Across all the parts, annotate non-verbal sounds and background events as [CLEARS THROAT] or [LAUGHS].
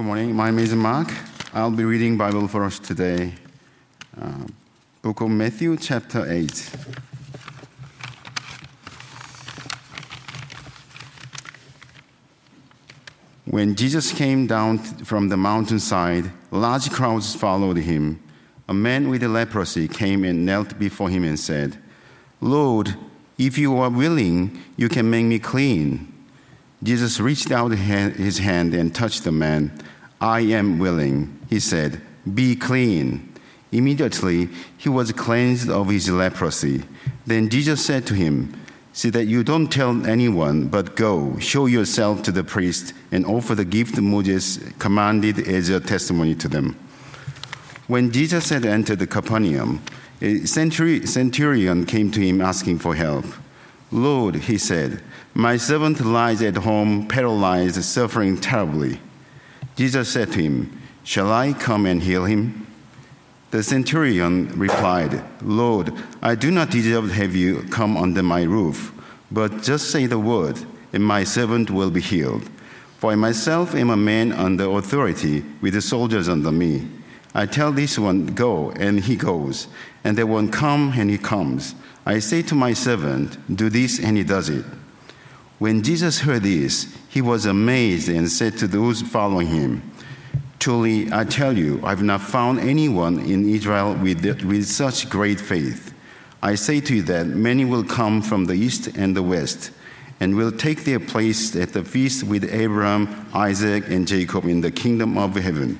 Good morning. My name is Mark. I'll be reading Bible for us today. Uh, Book of Matthew, chapter 8. When Jesus came down from the mountainside, large crowds followed him. A man with leprosy came and knelt before him and said, Lord, if you are willing, you can make me clean. Jesus reached out his hand and touched the man. I am willing, he said, be clean. Immediately he was cleansed of his leprosy. Then Jesus said to him, See that you don't tell anyone, but go, show yourself to the priest, and offer the gift Moses commanded as a testimony to them. When Jesus had entered the Capernaum, a centurion came to him asking for help. Lord, he said, my servant lies at home, paralyzed, suffering terribly. Jesus said to him, Shall I come and heal him? The centurion replied, Lord, I do not deserve to have you come under my roof, but just say the word, and my servant will be healed. For I myself am a man under authority, with the soldiers under me. I tell this one, Go, and he goes, and that one, Come, and he comes. I say to my servant, Do this, and he does it. When Jesus heard this, he was amazed and said to those following him, Truly, I tell you, I've not found anyone in Israel with, with such great faith. I say to you that many will come from the east and the west and will take their place at the feast with Abraham, Isaac, and Jacob in the kingdom of heaven.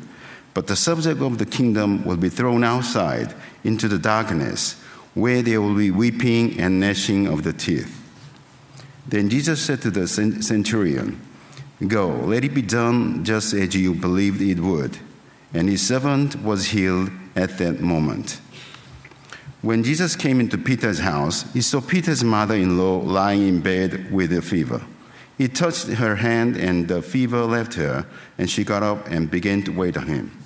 But the subject of the kingdom will be thrown outside into the darkness, where there will be weeping and gnashing of the teeth. Then Jesus said to the centurion, Go, let it be done just as you believed it would. And his servant was healed at that moment. When Jesus came into Peter's house, he saw Peter's mother in law lying in bed with a fever. He touched her hand, and the fever left her, and she got up and began to wait on him.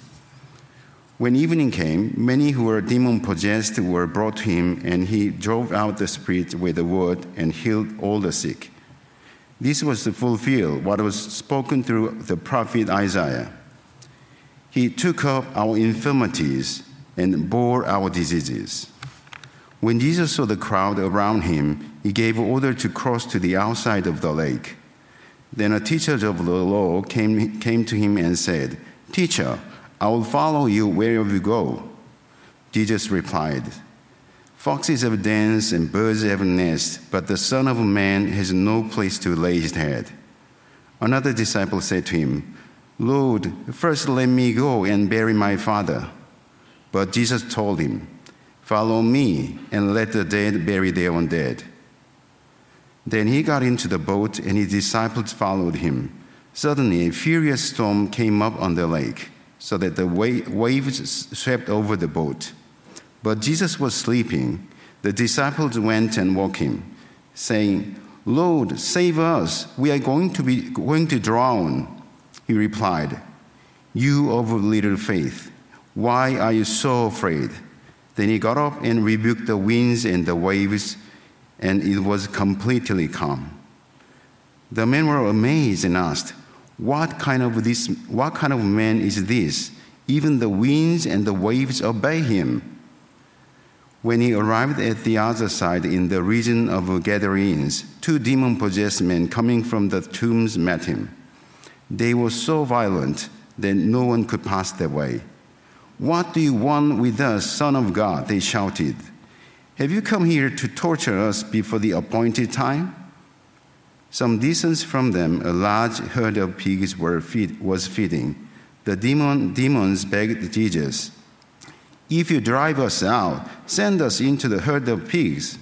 When evening came, many who were demon possessed were brought to him, and he drove out the spirit with a word and healed all the sick. This was to fulfill what was spoken through the prophet Isaiah. He took up our infirmities and bore our diseases. When Jesus saw the crowd around him, he gave order to cross to the outside of the lake. Then a teacher of the law came, came to him and said, Teacher, I will follow you wherever you go. Jesus replied, Foxes have dens and birds have nests, but the Son of Man has no place to lay his head. Another disciple said to him, Lord, first let me go and bury my father. But Jesus told him, Follow me and let the dead bury their own dead. Then he got into the boat and his disciples followed him. Suddenly, a furious storm came up on the lake, so that the waves swept over the boat but Jesus was sleeping. The disciples went and woke him, saying, Lord, save us. We are going to be going to drown. He replied, You of little faith, why are you so afraid? Then he got up and rebuked the winds and the waves, and it was completely calm. The men were amazed and asked, What kind of this what kind of man is this? Even the winds and the waves obey him. When he arrived at the other side in the region of Gadarenes, two demon possessed men coming from the tombs met him. They were so violent that no one could pass their way. What do you want with us, Son of God? They shouted. Have you come here to torture us before the appointed time? Some distance from them, a large herd of pigs feed, was feeding. The demon, demons begged Jesus if you drive us out, send us into the herd of pigs.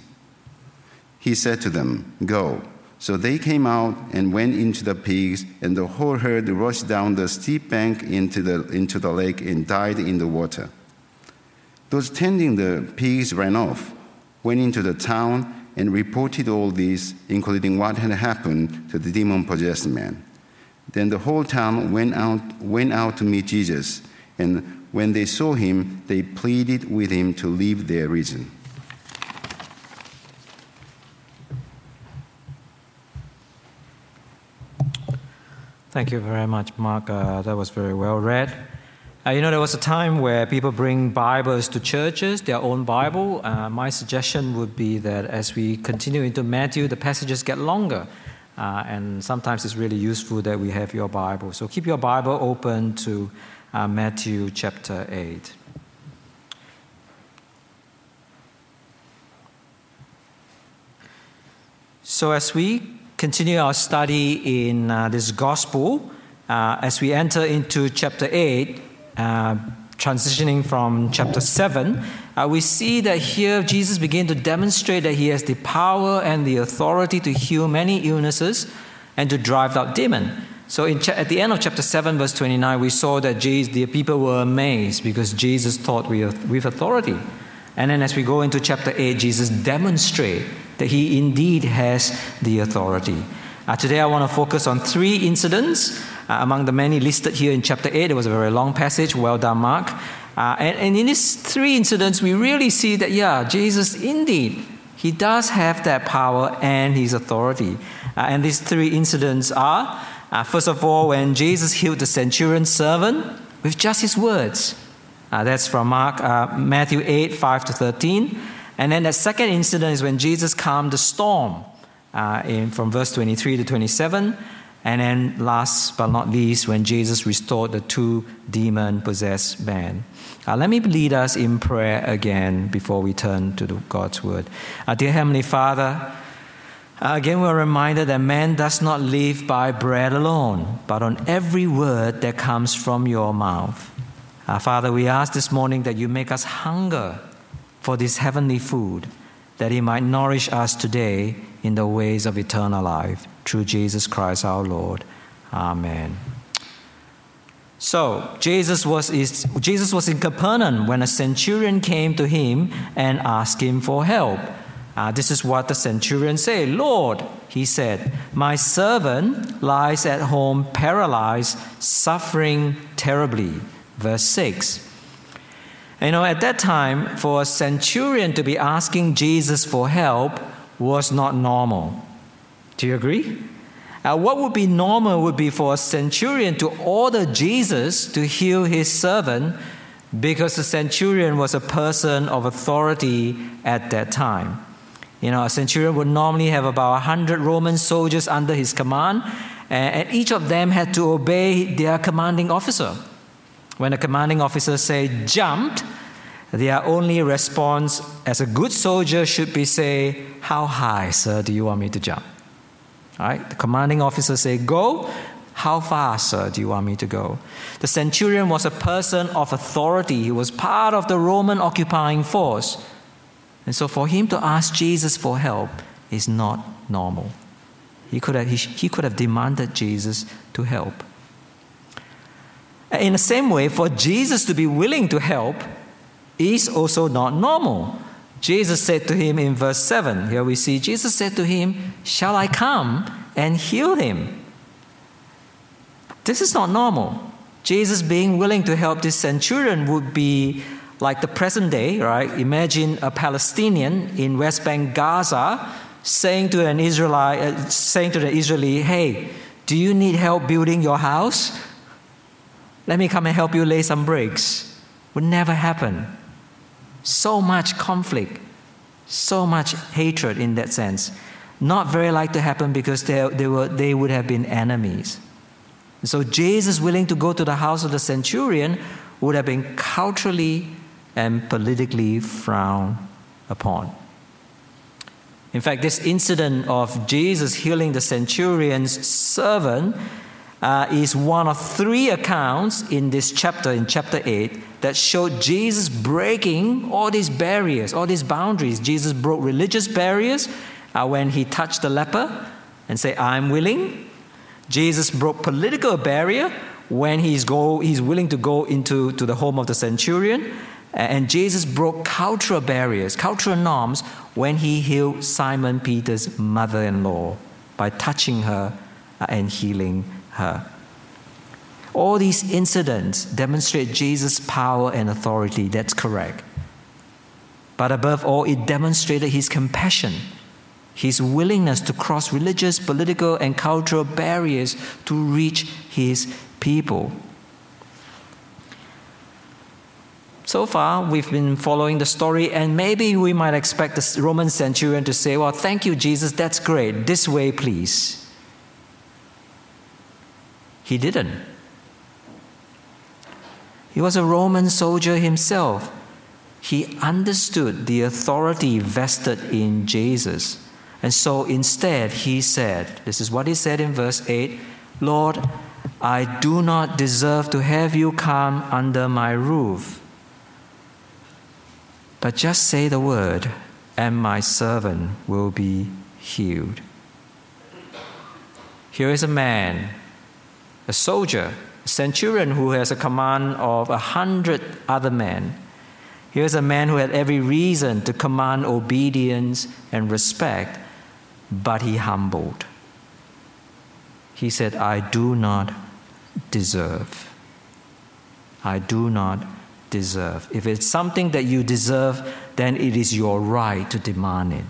He said to them, Go. So they came out and went into the pigs, and the whole herd rushed down the steep bank into the, into the lake and died in the water. Those tending the pigs ran off, went into the town, and reported all this, including what had happened to the demon possessed man. Then the whole town went out, went out to meet Jesus, and when they saw him, they pleaded with him to leave their region. Thank you very much, Mark. Uh, that was very well read. Uh, you know, there was a time where people bring Bibles to churches, their own Bible. Uh, my suggestion would be that as we continue into Matthew, the passages get longer. Uh, and sometimes it's really useful that we have your Bible. So keep your Bible open to uh, Matthew chapter 8. So, as we continue our study in uh, this gospel, uh, as we enter into chapter 8, uh, transitioning from chapter 7, uh, we see that here Jesus began to demonstrate that he has the power and the authority to heal many illnesses and to drive out demons. So cha- at the end of chapter 7, verse 29, we saw that Jesus, the people were amazed because Jesus taught with, with authority. And then as we go into chapter 8, Jesus demonstrates that he indeed has the authority. Uh, today I want to focus on three incidents uh, among the many listed here in chapter 8. It was a very long passage. Well done, Mark. Uh, and, and in these three incidents, we really see that, yeah, Jesus indeed, he does have that power and his authority. Uh, and these three incidents are uh, first of all, when Jesus healed the centurion's servant with just his words. Uh, that's from Mark, Matthew 8, 5 to 13. And then the second incident is when Jesus calmed the storm uh, in, from verse 23 to 27. And then last but not least, when Jesus restored the two demon possessed men. Uh, let me lead us in prayer again before we turn to God's word. Uh, dear Heavenly Father, uh, again we're reminded that man does not live by bread alone, but on every word that comes from your mouth. Uh, Father, we ask this morning that you make us hunger for this heavenly food, that He might nourish us today in the ways of eternal life through Jesus Christ our Lord. Amen. So Jesus was, is, Jesus was in Capernaum when a centurion came to him and asked him for help. Uh, this is what the centurion said Lord, he said, my servant lies at home paralyzed, suffering terribly. Verse 6. You know, at that time, for a centurion to be asking Jesus for help was not normal. Do you agree? Uh, what would be normal would be for a centurion to order Jesus to heal his servant because the centurion was a person of authority at that time. You know, a centurion would normally have about 100 Roman soldiers under his command, and each of them had to obey their commanding officer. When the commanding officer say jumped, their only response as a good soldier should be say, How high, sir, do you want me to jump? Right? The commanding officer say, Go. How far, sir, do you want me to go? The centurion was a person of authority. He was part of the Roman occupying force. And so for him to ask Jesus for help is not normal. He could have, he, he could have demanded Jesus to help. In the same way, for Jesus to be willing to help is also not normal. Jesus said to him in verse 7, here we see Jesus said to him, Shall I come and heal him? This is not normal. Jesus being willing to help this centurion would be like the present day, right? Imagine a Palestinian in West Bank, Gaza, saying to an Israelite, uh, saying to the Israeli, "Hey, do you need help building your house? Let me come and help you lay some bricks." Would never happen. So much conflict, so much hatred in that sense. Not very likely to happen because they, they, were, they would have been enemies. So Jesus willing to go to the house of the centurion would have been culturally and politically frowned upon. In fact, this incident of Jesus healing the centurion's servant uh, is one of three accounts in this chapter, in chapter 8, that showed Jesus breaking all these barriers, all these boundaries. Jesus broke religious barriers uh, when he touched the leper and said, I'm willing. Jesus broke political barrier when he's, go, he's willing to go into to the home of the centurion. And Jesus broke cultural barriers, cultural norms, when he healed Simon Peter's mother in law by touching her uh, and healing her. All these incidents demonstrate Jesus' power and authority. That's correct. But above all, it demonstrated his compassion. his willingness to cross religious, political, and cultural barriers to reach his people. So far, we've been following the story, and maybe we might expect the Roman centurion to say, Well, thank you, Jesus, that's great. This way, please. He didn't. He was a Roman soldier himself. He understood the authority vested in Jesus. And so instead, he said, This is what he said in verse 8 Lord, I do not deserve to have you come under my roof. But just say the word, and my servant will be healed. Here is a man, a soldier, a centurion who has a command of a hundred other men. Here's a man who had every reason to command obedience and respect, but he humbled. He said, I do not deserve. I do not deserve. If it's something that you deserve, then it is your right to demand it.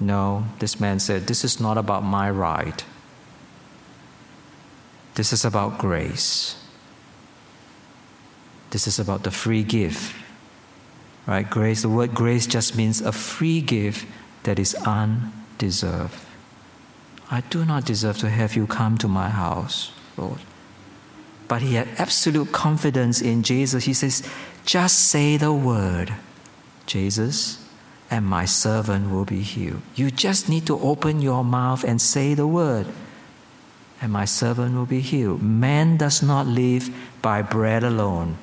No, this man said, This is not about my right. This is about grace. This is about the free gift. Right? Grace, the word grace just means a free gift that is undeserved. I do not deserve to have you come to my house, Lord but he had absolute confidence in Jesus. He says, Just say the word, Jesus, and my servant will be healed. You just need to open your mouth and say the word, and my servant will be healed. Man does not live by bread alone,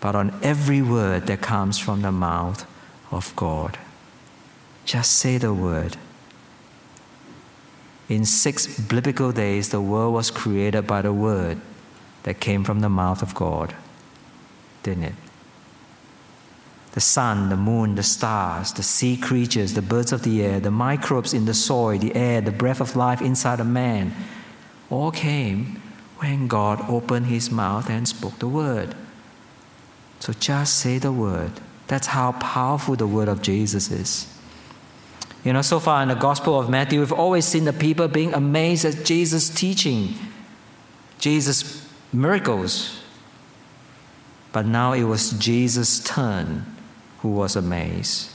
but on every word that comes from the mouth of God. Just say the word, in six biblical days, the world was created by the word that came from the mouth of God, didn't it? The sun, the moon, the stars, the sea creatures, the birds of the air, the microbes in the soil, the air, the breath of life inside a man, all came when God opened his mouth and spoke the word. So just say the word. That's how powerful the word of Jesus is. You know, so far in the Gospel of Matthew, we've always seen the people being amazed at Jesus' teaching, Jesus' miracles. But now it was Jesus' turn who was amazed.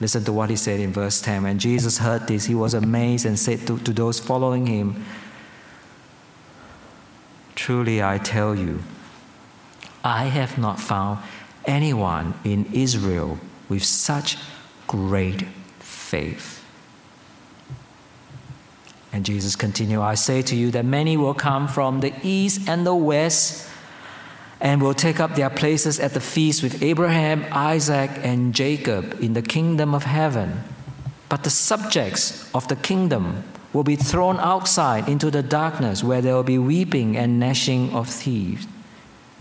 Listen to what he said in verse 10. When Jesus heard this, he was amazed and said to, to those following him, Truly I tell you, I have not found anyone in Israel with such great faith. And Jesus continued, I say to you that many will come from the east and the west and will take up their places at the feast with Abraham, Isaac, and Jacob in the kingdom of heaven. But the subjects of the kingdom will be thrown outside into the darkness where there will be weeping and gnashing of teeth.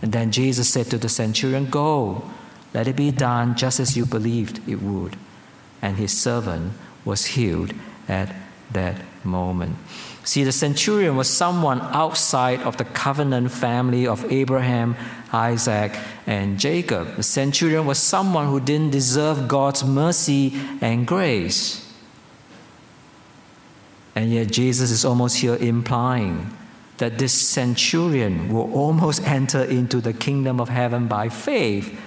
And then Jesus said to the centurion, Go, let it be done just as you believed it would and his servant was healed at that moment. See, the centurion was someone outside of the covenant family of Abraham, Isaac, and Jacob. The centurion was someone who didn't deserve God's mercy and grace. And yet, Jesus is almost here implying that this centurion will almost [LAUGHS] enter into the kingdom of heaven by faith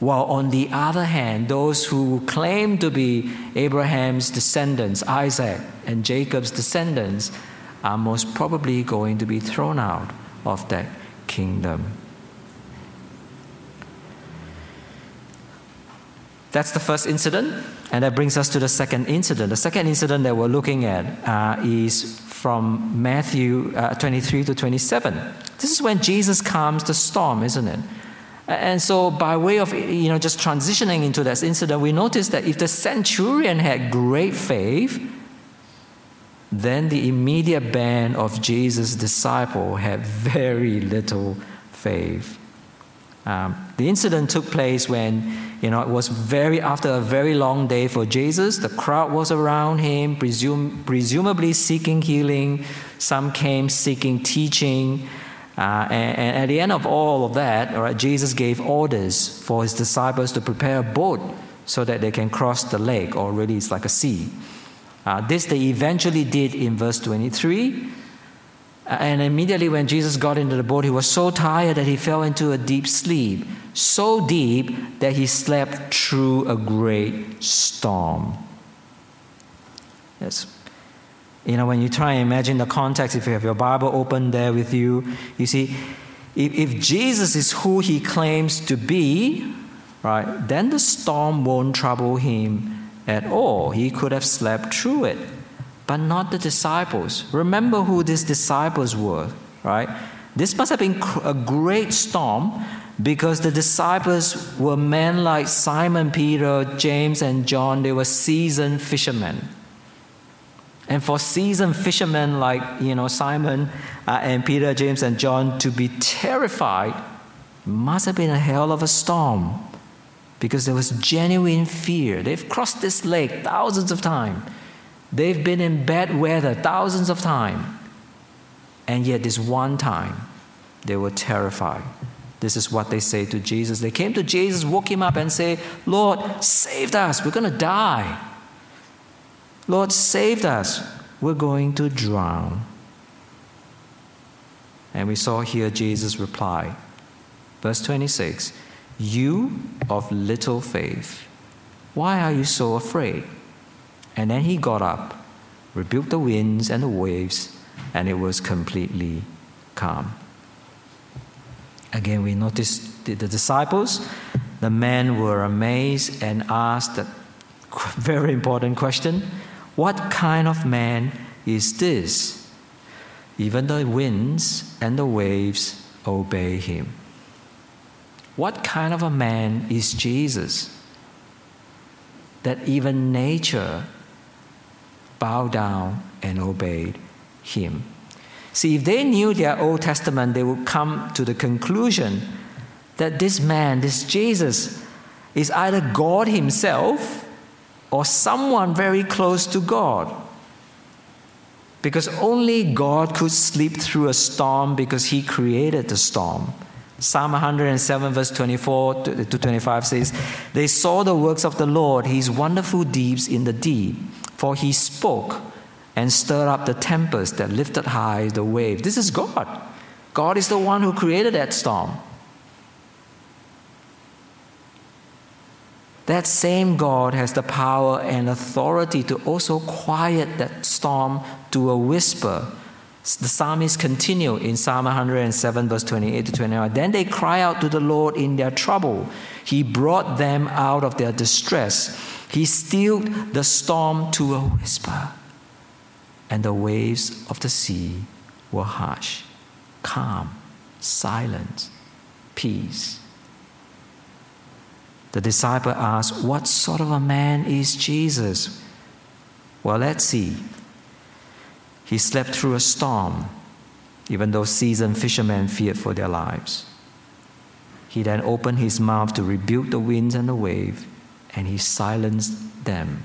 while on the other hand, those who claim to be Abraham's descendants, Isaac and Jacob's descendants, are most probably going to be thrown out of that kingdom. That's the first incident, and that brings us to the second incident. The second incident that we're looking at uh, is from Matthew uh, 23 to 27. This is when Jesus calms the storm, isn't it? And so, by way of you know just transitioning into this incident, we notice that if the centurion had great faith, then the immediate band of Jesus' disciple had very little faith. Um, the incident took place when you know it was very after a very long day for Jesus. The crowd was around him, presume, presumably seeking healing. Some came seeking teaching. Uh, and, and, at the end of all of that, Jesus gave orders for his disciples to prepare a boat so that they can cross the lake, or really it's like a sea. Uh, this they eventually did in verse 23. And immediately when Jesus got into the boat, he was so tired that he fell into a deep sleep, so deep that he slept through a great storm. Yes. You know, when you try and imagine the context, if you have your Bible open there with you, you see, if, if Jesus is who he claims to be, right, then the storm won't trouble him at all. He could have slept through it, but not the disciples. Remember who these disciples were, right? This must have been a great storm because the disciples were men like Simon Peter, James, and John. They were seasoned fishermen. And for seasoned fishermen like you know Simon uh, and Peter, James, and John to be terrified must have been a hell of a storm because there was genuine fear. They've crossed this lake thousands of times. They've been in bad weather thousands of times. And yet, this one time, they were terrified. This is what they say to Jesus. They came to Jesus, woke him up, and say, Lord, save us. We're going to die. Lord, save us. We're going to drown. And we saw here Jesus reply. Verse 26 you of little faith, why are you so afraid? And then he got up, rebuked the winds and the waves, and it was completely calm. Again, we notice the, the disciples, the men were amazed and asked a [LAUGHS] very important question What kind of man is this? Even the winds and the waves obey him. What kind of a man is Jesus? That even nature bowed down and obeyed him. See, if they knew their Old Testament, they would come to the conclusion that this man, this Jesus, is either God Himself or someone very close to God. Because only God could sleep through a storm because He created the storm. Psalm 107, verse 24 to 25 says, They saw the works of the Lord, his wonderful deeds in the deep, for he spoke and stirred up the tempest that lifted high the wave. This is God. God is the one who created that storm. That same God has the power and authority to also quiet that storm to a whisper the psalmist continue in Psalm 107, verse 28 to 29. Then they cry out to the Lord in their trouble. He brought them out of their distress. He stilled the storm to a whisper, and the waves of the sea were hushed, calm, silent, peace. The disciple asked, What sort of a man is Jesus? Well, let's see. He slept through a storm, even though seasoned fishermen feared for their lives. He then opened his mouth to rebuke the winds and the wave, and he silenced them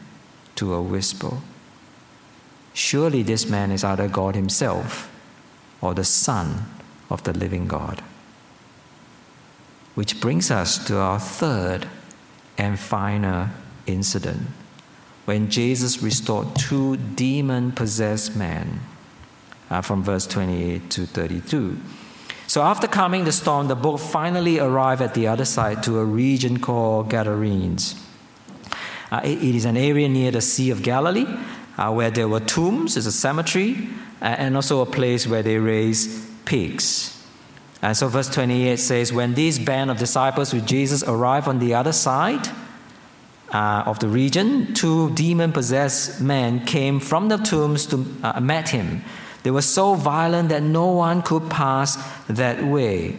to a whisper. Surely this man is either God himself or the Son of the living God. Which brings us to our third and final incident when Jesus restored two demon possessed men, uh, from verse 28 to 32. So, after calming the storm, the boat finally arrived at the other side to a region called Gadarenes. Uh, it, it is an area near the Sea of Galilee uh, where there were tombs, it's a cemetery, uh, and also a place where they raise pigs. And so, verse 28 says, When this band of disciples with Jesus arrived on the other side, uh, of the region, two demon possessed men came from the tombs to uh, met him. They were so violent that no one could pass that way.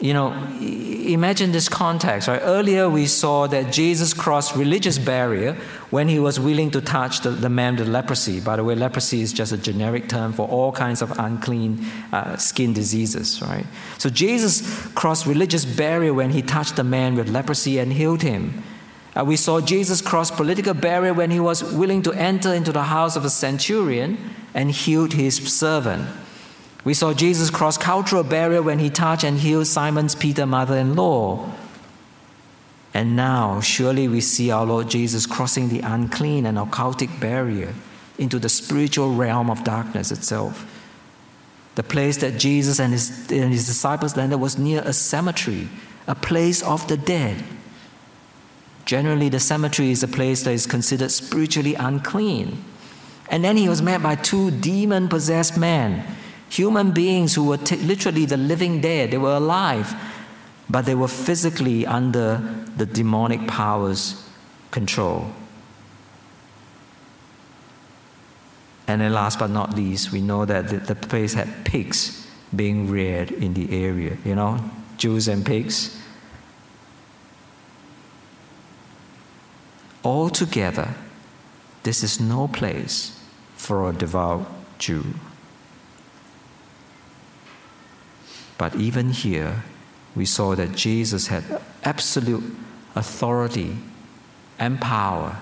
You know, imagine this context, right? Earlier we saw that Jesus crossed religious barrier when he was willing to touch the, the man with leprosy. By the way, leprosy is just a generic term for all kinds of unclean uh, skin diseases, right? So Jesus crossed religious barrier when he touched the man with leprosy and healed him. Uh, we saw Jesus cross political barrier when he was willing to enter into the house of a centurion and healed his servant. We saw Jesus cross cultural barrier when he touched and healed Simon's Peter mother-in-law. And now, surely we see our Lord Jesus crossing the unclean and occultic barrier into the spiritual realm of darkness itself. The place that Jesus and his, and his disciples landed was near a cemetery, a place of the dead. Generally, the cemetery is a place that is considered spiritually unclean. And then he was met by two demon possessed men, human beings who were t- literally the living dead. They were alive, but they were physically under the demonic powers' control. And then, last but not least, we know that the, the place had pigs being reared in the area. You know, Jews and pigs. Altogether, this is no place for a devout Jew. But even here, we saw that Jesus had absolute authority and power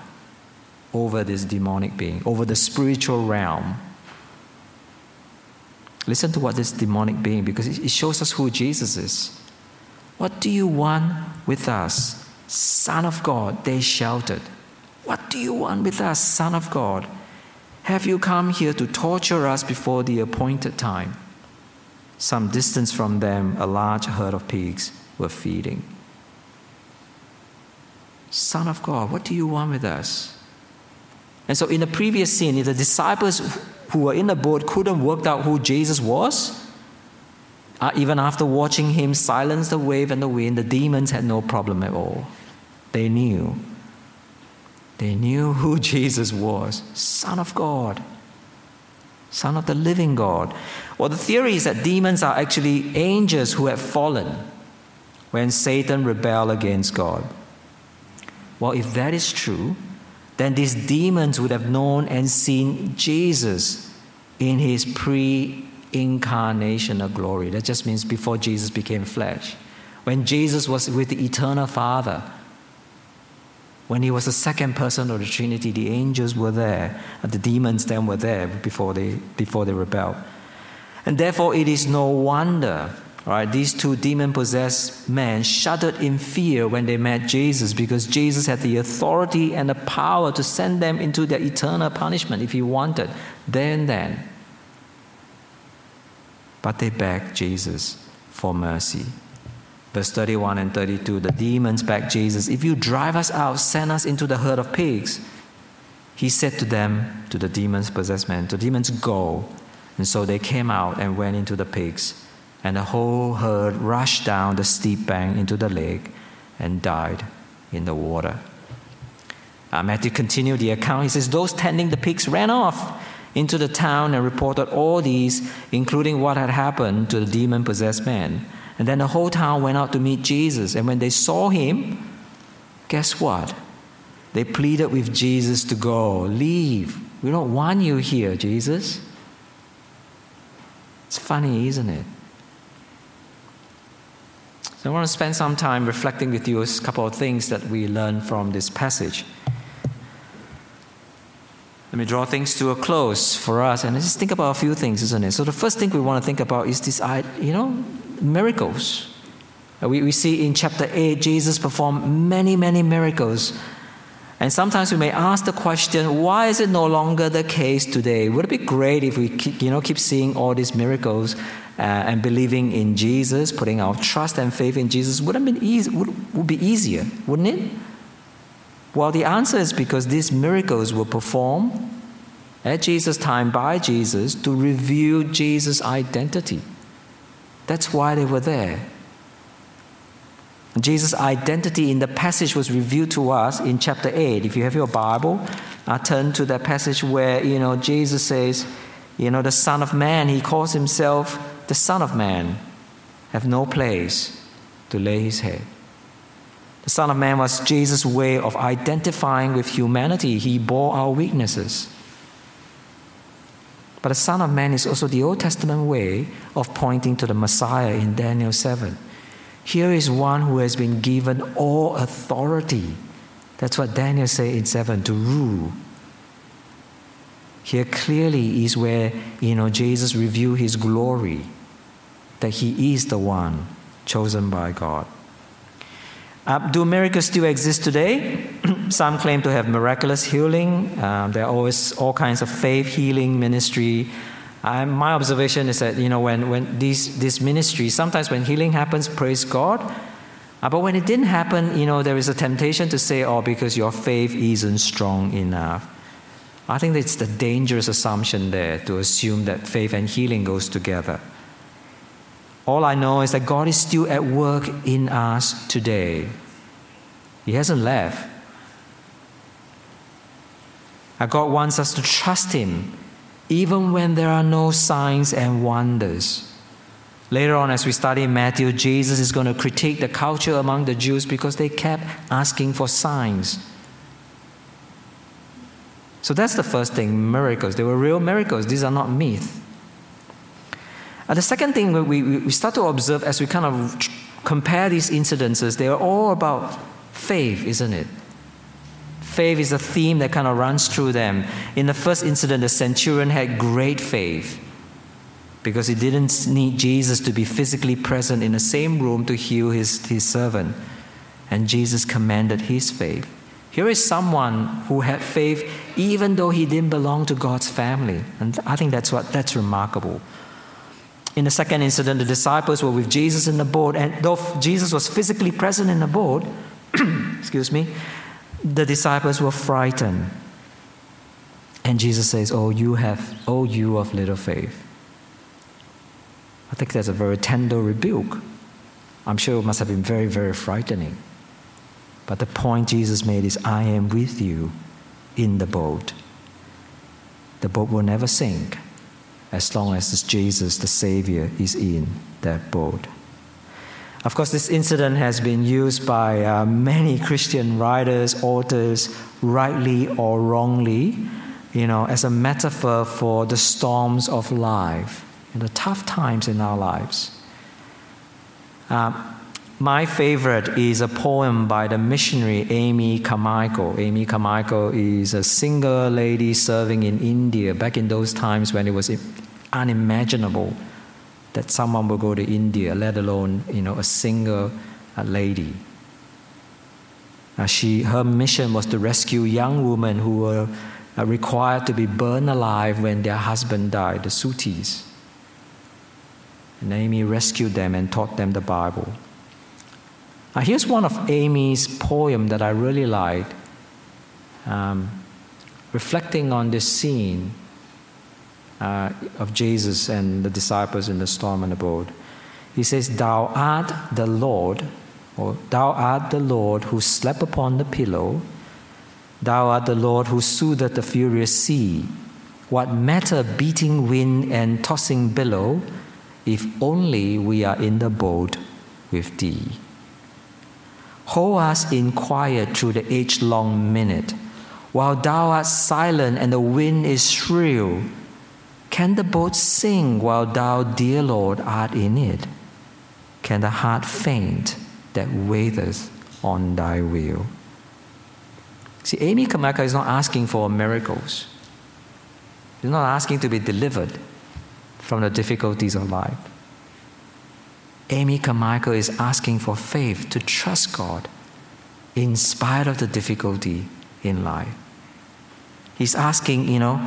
over this demonic being, over the spiritual realm. Listen to what this demonic being, because it shows us who Jesus is. What do you want with us, Son of God? They shouted. What do you want with us, Son of God? Have you come here to torture us before the appointed time? Some distance from them, a large herd of pigs were feeding. Son of God, what do you want with us? And so, in the previous scene, if the disciples who were in the boat couldn't work out who Jesus was, uh, even after watching him silence the wave and the wind, the demons had no problem at all. They knew. They knew who [LAUGHS] Jesus was Son of God, Son of the living God. Well, the theory is that demons are actually angels who have fallen when Satan rebelled against God. Well, if that is true, then these demons would have known and seen Jesus in his pre incarnational glory. That just means before Jesus became flesh. When Jesus was with the eternal Father, when he was the second person of the Trinity, the angels were there, and the demons then were there before they, before they rebelled. And therefore, it is no wonder Right, these two demon possessed men shuddered in fear when they met Jesus because Jesus had the authority and the power to send them into their eternal punishment if he wanted, there and then. But they begged Jesus for mercy. Verse 31 and 32 the demons begged Jesus, If you drive us out, send us into the herd of pigs. He said to them, to the demons possessed men, the demons go. And so they came out and went into the pigs and the whole herd rushed down the steep bank into the lake and died in the water. Uh, Matthew continued the account. He says, Those tending the pigs ran off into the town and reported all these, including what had happened to the demon possessed man. And then the whole town went out to meet Jesus. And when they saw him, guess what? They pleaded with Jesus to go. Leave. We don't want you here, Jesus. It's funny, isn't it? So I want to spend some time reflecting with you a couple of things that we learn from this passage. Let me draw things to a close for us and just think about a few things, isn't it? So the first thing we want to think about is this, you know, miracles. Uh, we, we see in chapter 8, Jesus performed many, many miracles. And sometimes we may ask the question, why is it no longer the case today? Would it be great if we keep, you know, keep seeing all these miracles uh, and believing in Jesus, putting our trust and faith in Jesus, would have been easy, would, would be easier, wouldn't it? Well, the answer is because these miracles were performed at Jesus' time by Jesus to reveal Jesus' identity. That's why they were there. Jesus' identity in the passage was revealed to us in chapter 8. If you have your Bible, I turn to that passage where, you know, Jesus says, you know, the Son of Man, he calls himself the Son of Man have no place to lay his head. The Son of Man was Jesus' way of identifying with humanity. He bore our weaknesses. But the Son of Man is also the Old Testament way of pointing to the Messiah in Daniel 7. Here is one who has been given all authority. That's what Daniel said in 7 to rule here clearly is where you know Jesus revealed his glory, that he is the one chosen by God. Uh, do miracles still exist today? [CLEARS THROAT] Some claim to have miraculous healing. Um, there are always all kinds of faith healing ministry. My observation is that you know when, when these this ministry sometimes when healing happens, praise God. Uh, but when it didn't happen, you know there is a temptation to say, "Oh, because your faith isn't strong enough." I think it's the dangerous assumption there to assume that faith and healing goes together. All I know is that God is still at work in us today. He hasn't left. God wants us to trust Him even when there are no signs and wonders. Later on, as we study Matthew, Jesus is going to critique the culture among the Jews because they kept asking for signs. So that's the first thing miracles. They were real miracles, these are not myths. And the second thing we, we start to observe as we kind of compare these incidences, they are all about faith, isn't it? Faith is a theme that kind of runs through them. In the first incident, the centurion had great faith because he didn't need Jesus to be physically present in the same room to heal his, his servant. And Jesus commanded his faith. Here is someone who had faith even though he didn't belong to God's family. And I think that's what that's remarkable. In the second incident, the disciples were with Jesus in the boat, and though Jesus was physically present in the boat, [CLEARS THROAT] excuse me, the disciples were frightened. And Jesus says, Oh, you have, oh, you of little faith. I think that's a very tender rebuke. I'm sure it must have been very, very frightening. But the point Jesus made is, I am with you in the boat. The boat will never sink as long as Jesus, the Savior, is in that boat. Of course, this incident has been used by uh, many Christian writers, authors, rightly or wrongly, you know, as a metaphor for the storms of life and the tough times in our lives. Uh, my favorite is a poem by the missionary Amy Carmichael. Amy Carmichael is a single lady serving in India back in those times when it was unimaginable that someone will go to India, let alone you know a single uh, lady. Uh, she, her mission was to rescue young women who were uh, required to be burned alive when their husband died, the Sutis. And Amy rescued them and taught them the Bible. Now, here's one of Amy's poem that I really liked, um, reflecting on this scene uh, of Jesus and the disciples in the storm on the boat. He says, Thou art the Lord, or Thou art the Lord who slept upon the pillow. Thou art the Lord who soothed the furious sea. What matter beating wind and tossing billow, if only we are in the boat with thee? Hold us in quiet through the age long minute, while thou art silent and the wind is shrill can the boat sing while thou, dear Lord, art in it? Can the heart faint that waiteth on thy will? See, Amy Carmichael is not asking for miracles. She's not asking to be delivered from the difficulties of life. Amy Carmichael is asking for faith to trust God in spite of the difficulty in life. He's asking, you know,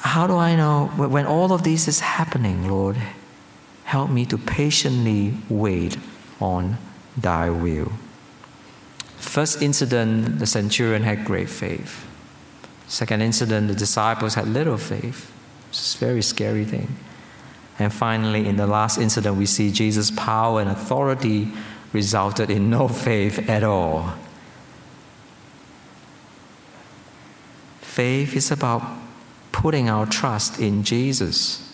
how do I know when all of this is happening, Lord? Help me to patiently wait on thy will. First incident, the centurion had great faith. Second incident, the disciples had little faith. It's a very scary thing. And finally, in the last incident, we see Jesus' power and authority resulted in no faith at all. Faith is about putting our trust in Jesus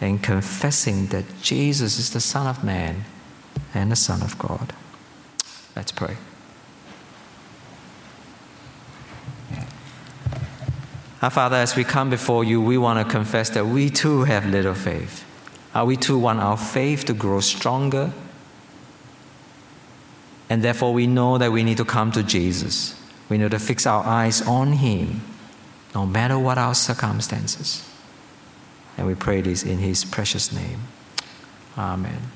and confessing that Jesus is the Son of Man and the Son of God. Let's pray. Our Father, as we come before you, we want to confess that we too have little faith. Uh, we too want our faith to grow stronger. And therefore, we know that we need to come to Jesus. We need to fix our eyes on Him no matter what our circumstances. And we pray this in His precious name. Amen.